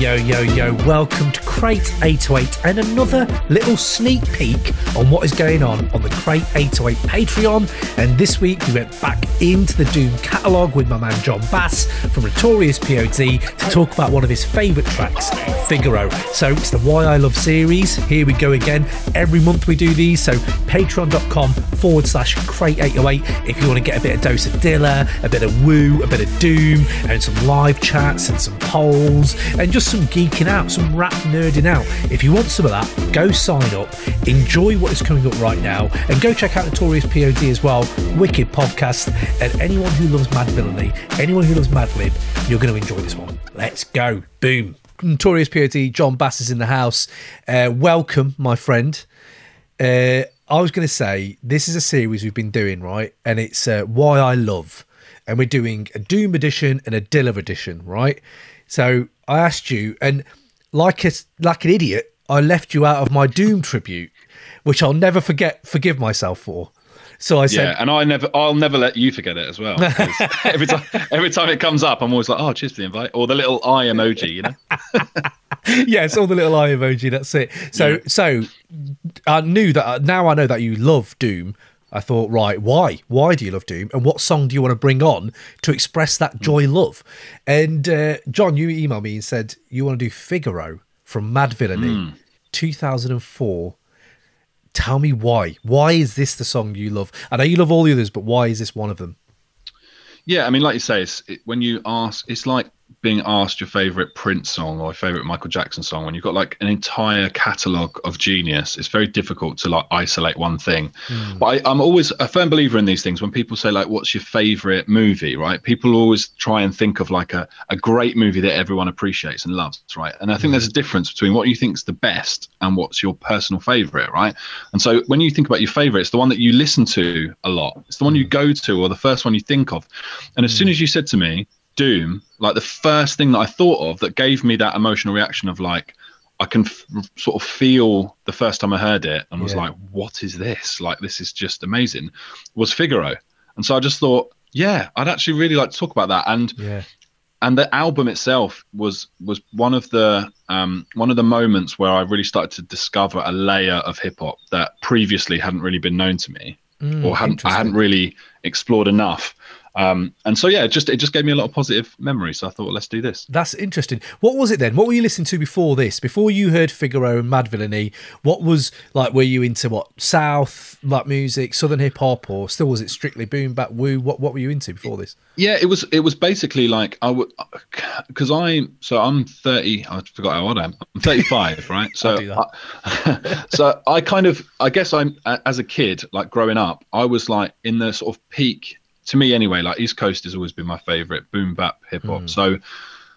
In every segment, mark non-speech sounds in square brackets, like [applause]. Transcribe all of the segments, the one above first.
Yo, yo, yo, welcome to Crate 808 and another little sneak peek on what is going on on the Crate 808 Patreon. And this week we went back into the Doom catalogue with my man Jon Bass from Notorious P.O.D. to talk about one of his favourite tracks, Figaro. So it's the Why I Love series. Here we go again. Every month we do these. So patreon.com forward slash Crate 808 if you want to get a bit of dose of Dilla, a bit of Woo, a bit of Doom, and some live chats and some polls and just some geeking out, some rap nerding out. If you want some of that, go sign up, enjoy what is coming up right now, and go check out Notorious P.O.D. as well. Wicked podcast. And anyone who loves Madvillainy, anyone who loves Madlib, you're going to enjoy this one. Let's go. Boom. Notorious P.O.D., Jon Bass is in the house. Uh, welcome, my friend. Uh, I was going to say, this is a series we've been doing, right? And it's uh, Why I Love. And we're doing a Doom edition and a Dilla edition, right? So I asked you, and like a, like an idiot, I left you out of my Doom tribute, which I'll never forget, forgive myself for. So I said, yeah, and I never, I'll never let you forget it as well. [laughs] every time, every time it comes up, I'm always like, "Oh, cheers for the invite," or the little eye emoji, you know. [laughs] yes, all the little eye emoji. That's it. So, yeah. so I knew that now. I know that you love Doom. I thought, right, why? Why do you love Doom? And what song do you want to bring on to express that joy, love? And uh, Jon, you emailed me and said you want to do Figaro from Madvillainy, mm. 2004. Tell me why. Why is this the song you love? I know you love all the others, but why is this one of them? Yeah, I mean, like you say, it's it, when you ask, it's like being asked your favorite Prince song or favorite Michael Jackson song, when you've got like an entire catalog of genius, it's very difficult to like isolate one thing. Mm. But I, am always a firm believer in these things. When people say like, "What's your favorite movie?" Right? People always try and think of like a, a great movie that everyone appreciates and loves, right? And I think mm. there's a difference between what you think is the best and what's your personal favorite, right? And so when you think about your favorite, it's the one that you listen to a lot. It's the one you hmm. go to or the first one you think of. And as soon as you said to me, Doom, like the first thing that I thought of that gave me that emotional reaction of like, I can f- sort of feel the first time I heard it and was yeah. like, what is this? Like, this is just amazing, was Figaro. And so I just thought, yeah, I'd actually really like to talk about that. And yeah. and the album itself was was one of the um, one of the moments where I really started to discover a layer of hip hop that previously hadn't really been known to me mm, or hadn't I hadn't really explored enough. Um, and so yeah, it just it just gave me a lot of positive memories. So I thought, well, let's do this. That's interesting. What was it then? What were you listening to before this? Before you heard Figaro and Madvillainy, what was like? Were you into what South like music, Southern hip hop, or still was it strictly boom bap woo? What what were you into before this? Yeah, it was it was basically like I would because [sighs] I so I'm 30. I forgot how old I am. I'm 35, [laughs] right? So I, [laughs] so I kind of I guess I'm as a kid like growing up, I was like in the sort of peak to me anyway, like East Coast has always been my favorite boom bap hip hop. Mm. So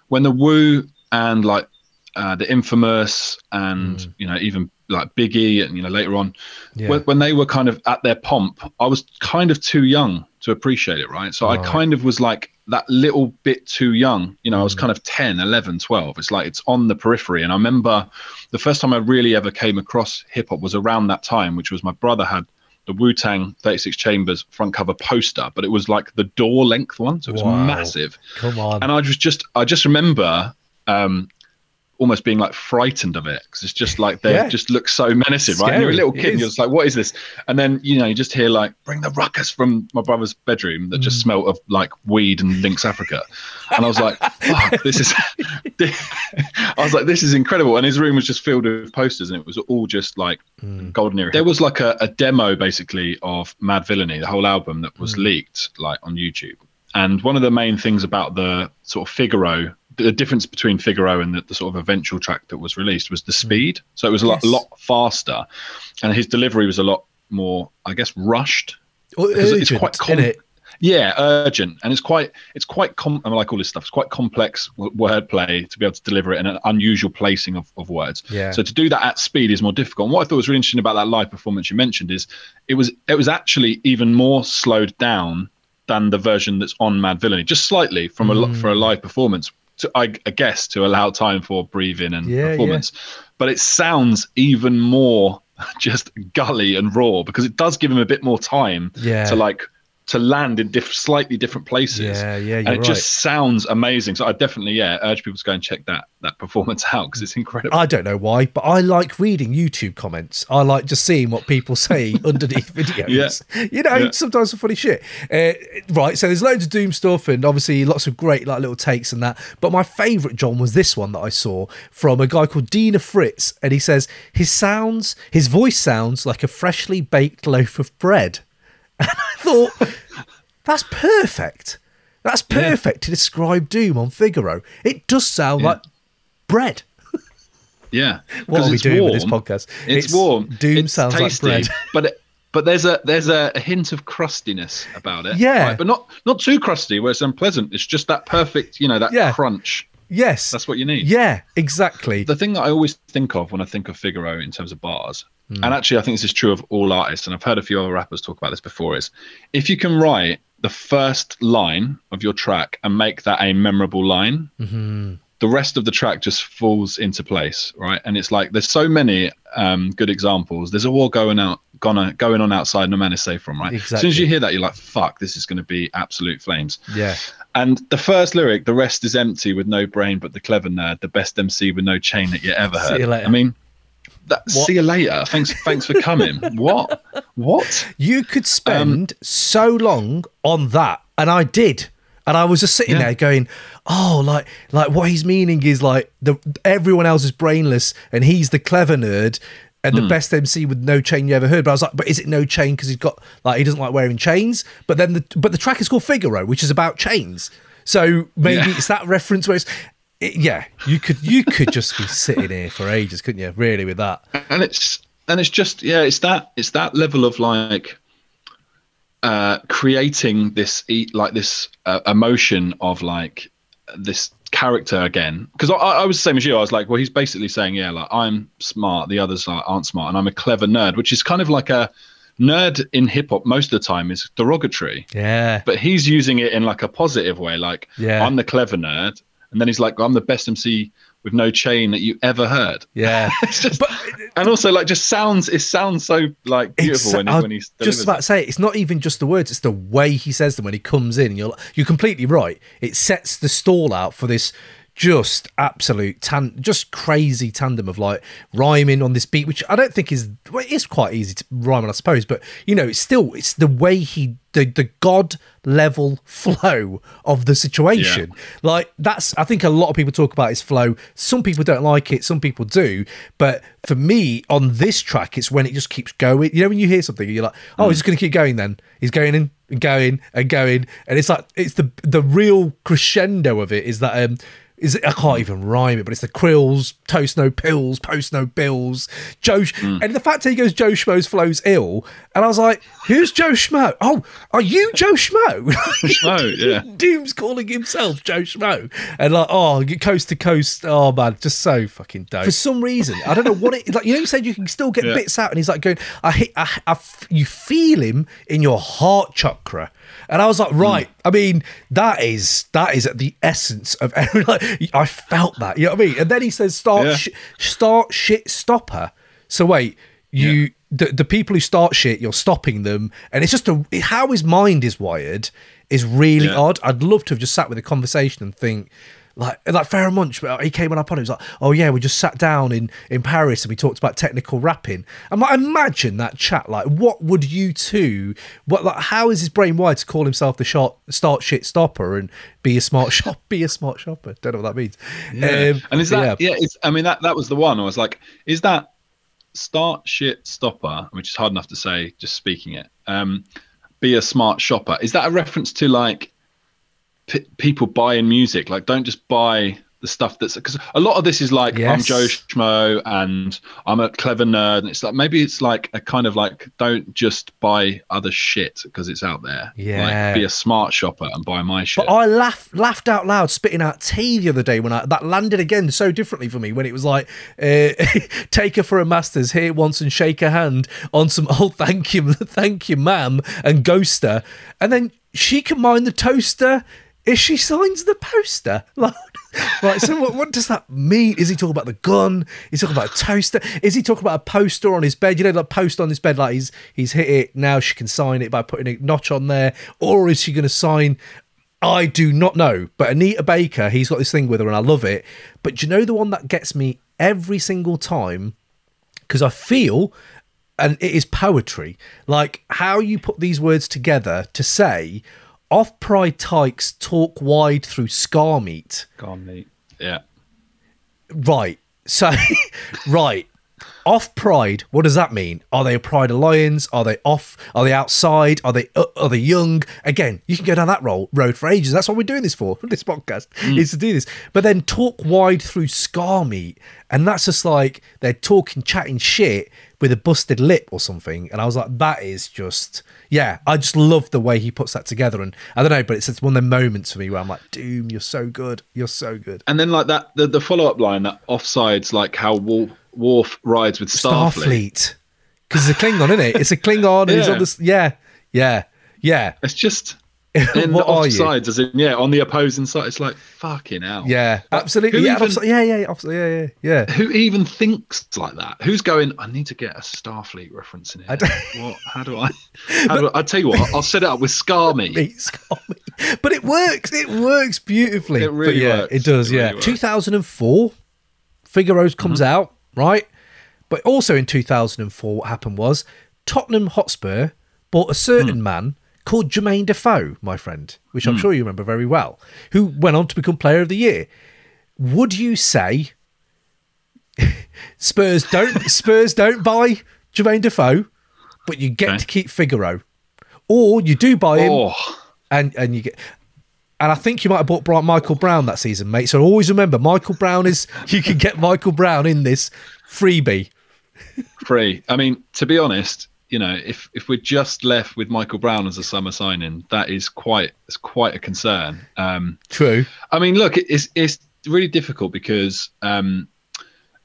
when the Wu and like uh, the Infamous and mm. you know even like Biggie and you know later on yeah. when, when, they were kind of at their pomp, I was kind of too young to appreciate it, right? So I kind of was like that little bit too young. You know, I was mm. kind of 10, 11, 12. It's like it's on the periphery. And I remember the first time I really ever came across hip hop was around that time, which was my brother had the Wu Tang 36 Chambers front cover poster, but it was like the door length one, so it was wow. massive. Come on! And I was just, I just remember um, almost being like frightened of it because it's just like they yeah. just look so menacing, right? And you're a little kid, and you're just like, "What is this?" And then you know, you just hear like, "Bring the ruckus" from my brother's bedroom that just mm. smelt of like weed and Lynx Africa, and I was like, [laughs] "Fuck, this is." [laughs] I was like, "This is incredible," and his room was just filled with posters, and it was all just like mm. golden era. There was like a, a, demo basically of Madvillainy, the whole album that was mm. leaked like on YouTube. And one of the main things about the sort of Figaro the difference between Figaro and the, the, sort of eventual track that was released was the mm. speed. So it was a lot, yes. lot faster, and his delivery was a lot more, I guess, rushed. Well, urgent, it's quite com- it? Yeah, urgent, and it's quite, it's quite. Com- I, mean, like all this stuff. It's quite complex wordplay to be able to deliver it in an unusual placing of, of words. Yeah. So to do that at speed is more difficult. And what I thought was really interesting about that live performance you mentioned is it was, it was actually even more slowed down than the version that's on Madvillainy, just slightly from a mm. for a live performance, to, I, I, guess to allow time for breathing and yeah, performance. Yeah. But it sounds even more [laughs] just gully and raw because it does give him a bit more time yeah. to like to land in diff- slightly different places. Yeah, yeah, and it right. just sounds amazing. So I definitely, yeah, urge people to go and check that that performance [laughs] out because it's incredible. I don't know why, but I like reading YouTube comments. I like just seeing what people say [laughs] underneath videos. Yeah. You know, Yeah. sometimes some funny shit. Uh, right, so there's loads of Doom stuff and obviously lots of great like little takes and that. But my favourite, Jon, was this one that I saw from a guy called Dina Fritz, and he says his sounds, his voice sounds like a freshly baked loaf of bread. And I thought that's perfect. That's perfect to describe Doom on Figaro. It does sound Yeah. like bread. [laughs] yeah, What are we doing with this podcast? It's, It's- warm. Doom it's sounds like tasty, bread. [laughs] but it, but there's a there's a, a hint of crustiness about it. Yeah. right? but not not too crusty where it's unpleasant. It's just that perfect, you know, that Yeah. crunch. Yes. That's what you need. Yeah, exactly. the thing that I always think of when I think of Figaro in terms of bars, Hmm. and actually I think this is true of all artists, and I've heard a few other rappers talk about this before, is if you can write the first line of your track and make that a memorable line, Mm-hmm. the rest of the track just falls into place, right? And it's like there's so many um, good examples. There's a war going out, gonna going on outside, no man is safe from, right? As soon as you hear that, you're like, fuck, this is going to be absolute flames. yeah. And the first lyric, the rest is empty with no brain, but the clever nerd, the best MC with no chain that you ever heard. See you later. I mean, that, see you later. Thanks, thanks for coming. [laughs] what? What? You could spend um, so long on that, and I did. And I was just sitting Yeah. there going, "Oh, like, like what he's meaning is like the everyone else is brainless, and he's the clever nerd, and the best MC with no chain you ever heard." But I was like, "But is it no chain because he's got like he doesn't like wearing chains?" But then the but the track is called Figaro, which is about chains. So maybe Yeah. it's that reference where it's. It, yeah, you could you could just be sitting here for ages, couldn't you? Really, with that. And it's and it's just yeah, it's that it's that level of like uh creating this like this uh, emotion of like this character again. Because I, I was the same as you. I was like well he's basically saying yeah like i'm smart the others like, aren't smart and i'm a clever nerd which is kind of like a nerd in hip-hop most of the time is derogatory. Yeah, but he's using it in like a positive way like Yeah. i'm the clever nerd and then he's like i'm the best mc with no chain that you ever heard yeah. [laughs] just and also like just sounds it sounds so like beautiful when, he, when he's just about to say it's not even just the words; it's the way he says them when he comes in. You're you're completely right. It sets the stall out for this just absolute tan, just crazy tandem of like rhyming on this beat, which I don't think is well, it is quite easy to rhyme on, I suppose. But you know, it's still it's the way he the the god level [laughs] flow of the situation. Like that's I think a lot of people talk about his flow. Some people don't like it, some people do. But for me, on this track, it's when it just keeps going. You know, when you hear something, you're like, oh, he's just going to keep going. Then he's going in and going and going, and it's like it's the the real crescendo of it is that um. Is it, I can't even rhyme it, but it's the Krills, toast no pills, post no bills, Joe, Sh- hmm. and the fact that he goes Joe Schmo's flows ill, and I was like, who's Joe Schmo? Oh, are you Joe Schmo? [laughs] Schmo, [laughs] yeah. Doom's calling himself Joe Schmo. And like, oh, coast to coast. Oh, man, just so fucking dope. For some reason, I don't know what it like. You know, you said you can still get Yeah. bits out, and he's like going, I hit, I, I f- you feel him in your heart chakra. And I was like, hmm. right. I mean, that is that is at the essence of every. [laughs] Like, I felt that. You know what I mean? And then he says, "Start, Yeah. sh- start shit, stopper." So wait, you the the people who start shit, you're stopping them, and it's just a how his mind is wired is really Yeah. odd. I'd love to have just sat with a conversation and think. Like like Pharoahe Monch, he came on up on it. He was like, "Oh yeah, we just sat down in in Paris and we talked about technical rapping." I'm like, imagine that chat. Like, what would you two? What like? How is his brain wired to call himself the shot start shit stopper and be a smart [laughs] shop? Be a smart shopper. Don't know what that means. Yeah. Um, and is that yeah. it's i mean that that was the one i was like is that start shit stopper which is hard enough to say just speaking it um be a smart shopper is that a reference to like p- people buying music like don't just buy the stuff that's because a lot of this is like I'm Yes. Joe Schmo and I'm a clever nerd and it's like maybe it's like a kind of like don't just buy other shit because it's out there Yeah. like be a smart shopper and buy my shit But I laughed laughed out loud, spitting out tea the other day when I that landed again so differently for me when it was like, uh, [laughs] take her for a masters here once and shake her hand on some [laughs] old thank you, thank you, ma'am, and ghost her, and then she can mind the toaster if she signs the poster. [laughs] Like, Right, so what, what does that mean? Is he talking about the gun? Is he talking about a toaster? Is he talking about a poster on his bed? You know, like post on his bed, like he's he's hit it. Now she can sign it by putting a notch on there, or is she going to sign? I do not know. But Anita Baker, he's got this thing with her, and I love it. But do you know the one that gets me every single time? Because I feel, and it is poetry, like how you put these words together to say, "Off Pride Tykes talk wide through scar meat." Scar meat. Yeah. Right. So, [laughs] right. Off Pride. What does that mean? Are they a Pride Alliance? Are they off? Are they outside? Are they uh, are they young? Again, you can go down that road road for ages. That's what we're doing this for. [laughs] This podcast is to do this. But then talk wide through scar meat, and that's just like they're talking, chatting shit with a busted lip or something. And I was like, that is just yeah. I just love the way he puts that together. And I don't know, but it's, it's one of the moments for me where I'm like, Doom, you're so good. You're so good. And then like that, the, the follow up line that offsides, like how Wolf, Worf rides with Starfleet. Because it's a Klingon, isn't it? It's a Klingon. and he's Yeah. on this. Yeah, yeah, yeah. It's just [laughs] in what are offsides, as in yeah, on the opposing side. It's like fucking hell. Yeah, absolutely. who Yeah, even- yeah, yeah, yeah, yeah, yeah. Who even thinks like that? Who's going? I need to get a Starfleet reference in here. I [laughs] what? How do I? [laughs] How do I? I'll tell you what. I'll set it up with Scar Me. Scar meat. But it works. It works beautifully. It really but yeah, works. it does. It yeah. works. 2004, Figaro's comes Mm-hmm. out, right? But also in 2004, what happened was Tottenham Hotspur bought a certain Hmm. man called Jermaine Defoe, my friend, which I'm sure you remember very well, who went on to become Player of the Year. Would you say [laughs] Spurs don't [laughs] Spurs don't buy Jermaine Defoe, but you get Okay. to keep Figaro, or you do buy him Oh, and and you get. And I think you might have bought Michael Brown that season, mate. So always remember, Michael Brown is [laughs] you can get Michael Brown in this freebie. free. I mean, to be honest, you know, if if we're just left with Michael Brown as a summer signing, that is quite it's quite a concern. Um, True. I mean, look, it's it's really difficult because um,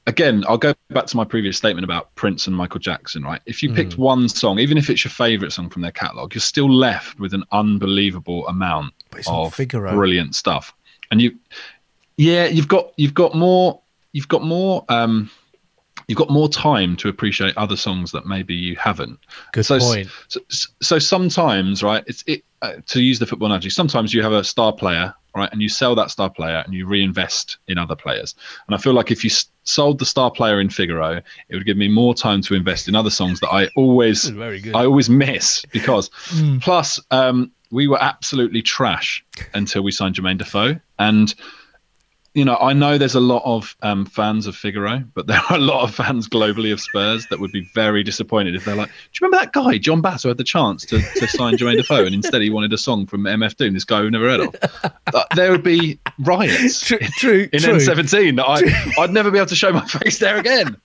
again, I'll go back to my previous statement about Prince and Michael Jackson, right? If you picked one song, even if it's your favorite song from their catalog, you're still left with an unbelievable amount But it's not of Figaro. brilliant stuff. And you, yeah, you've got you've got more you've got more um, you've got more time to appreciate other songs that maybe you haven't. Good so, point. So, so sometimes, right? It's it uh, to use the football analogy. Sometimes you have a star player, right, and you sell that star player and you reinvest in other players. And I feel like if you s- sold the star player in Figaro, it would give me more time to invest in other songs that I always Very good. I always miss because plus um, we were absolutely trash until we signed Jermaine Defoe and you know, I know there's a lot of um, fans of Figaro, but there are a lot of fans globally of Spurs that would be very disappointed if they're like, "Do you remember that guy, Jon Bass, who had the chance to, to sign Jermaine Defoe, and instead he wanted a song from MF Doom, this guy we've never heard of?" There would be riots True. True. in true. N17 I, I'd never be able to show my face there again.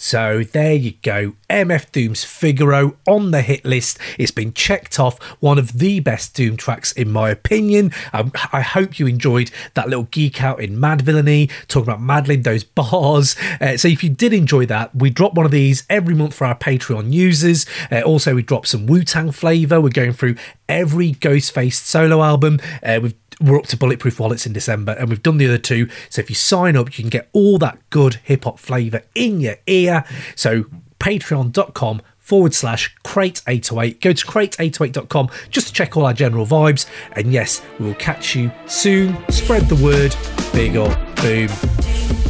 So there you go. MF Doom's Figaro on the hit list. It's been checked off. One of the best Doom tracks, in my opinion. Um, I hope you enjoyed that little geek out in Madvillainy, talking about Madeline, those [laughs] bars. Uh, so if you did enjoy that, we drop one of these every month for our Patreon users. Uh, also, we drop some Wu Tang flavor. We're going through every Ghostface solo album. Uh, we've we're up to Bulletproof Wallets in December, and we've done the other two. So if you sign up, you can get all that good hip hop flavour in your ear. So patreon.com forward slash crate808. Go to crate808.com just to check all our general vibes. And yes, we will catch you soon. Spread the word. Big up. Boom.